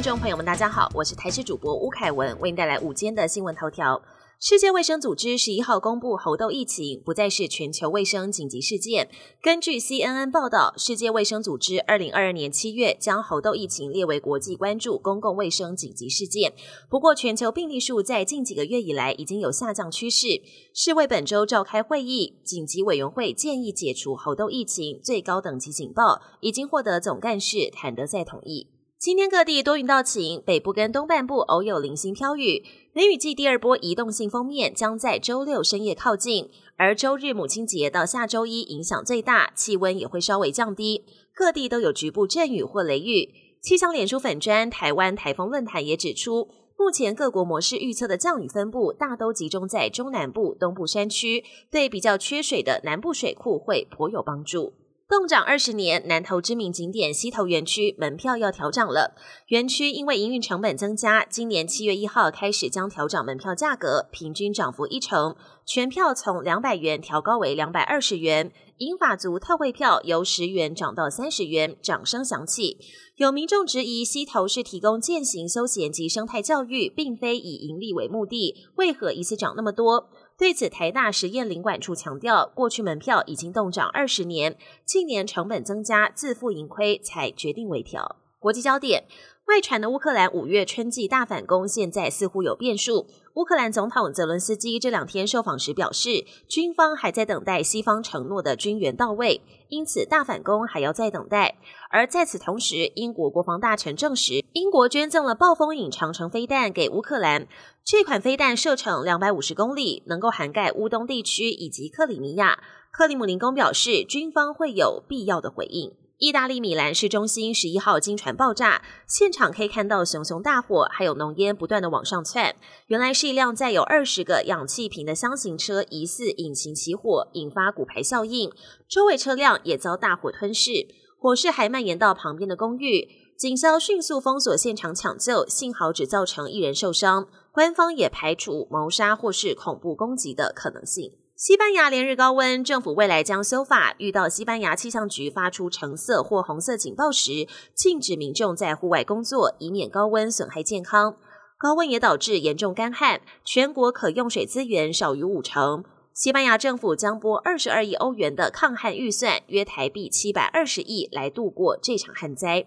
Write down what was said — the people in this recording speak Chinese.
听众朋友们，大家好，我是台视主播吴凯文，为您带来午间的新闻头条。世界卫生组织十一号公布，猴痘疫情不再是全球卫生紧急事件。根据 CNN 报道，世界卫生组织二零二二年七月将猴痘疫情列为国际关注公共卫生紧急事件。不过，全球病例数在近几个月以来已经有下降趋势。世卫本周召开会议，紧急委员会建议解除猴痘疫情最高等级警报，已经获得总干事谭德赛同意。今天各地多云到晴，北部跟东半部偶有零星飘雨。梅雨季第二波移动性锋面将在周六深夜靠近，而周日母亲节到下周一影响最大，气温也会稍微降低，各地都有局部阵雨或雷雨。气象脸书粉砖台湾台风论坛也指出，目前各国模式预测的降雨分布大都集中在中南部、东部山区，对比较缺水的南部水库会颇有帮助。动涨二十年，南投知名景点西头园区门票要调涨了。园区因为营运成本增加，今年七月一号开始将调涨门票价格，平均涨幅一成，全票从两百元调高为两百二十元。银法族特惠票由十元涨到三十元，掌声响起。有民众质疑西头是提供践行休闲及生态教育，并非以盈利为目的，为何一次涨那么多？对此，台大实验领馆处强调，过去门票已经动涨二十年，近年成本增加，自负盈亏，才决定微调。国际焦点。外传的乌克兰五月春季大反攻，现在似乎有变数。乌克兰总统泽伦斯基这两天受访时表示，军方还在等待西方承诺的军援到位，因此大反攻还要再等待。而在此同时，英国国防大臣证实，英国捐赠了暴风影长城飞弹给乌克兰。这款飞弹射程两百五十公里，能够涵盖乌东地区以及克里米亚。克里姆林宫表示，军方会有必要的回应。意大利米兰市中心十一号经传爆炸，现场可以看到熊熊大火，还有浓烟不断的往上窜。原来是一辆载有二十个氧气瓶的箱型车疑似引擎起火，引发骨牌效应，周围车辆也遭大火吞噬，火势还蔓延到旁边的公寓。警消迅速封锁现场抢救，幸好只造成一人受伤。官方也排除谋杀或是恐怖攻击的可能性。西班牙连日高温，政府未来将修法，遇到西班牙气象局发出橙色或红色警报时，禁止民众在户外工作，以免高温损害健康。高温也导致严重干旱，全国可用水资源少于五成。西班牙政府将拨二十二亿欧元的抗旱预算，约台币七百二十亿，来度过这场旱灾。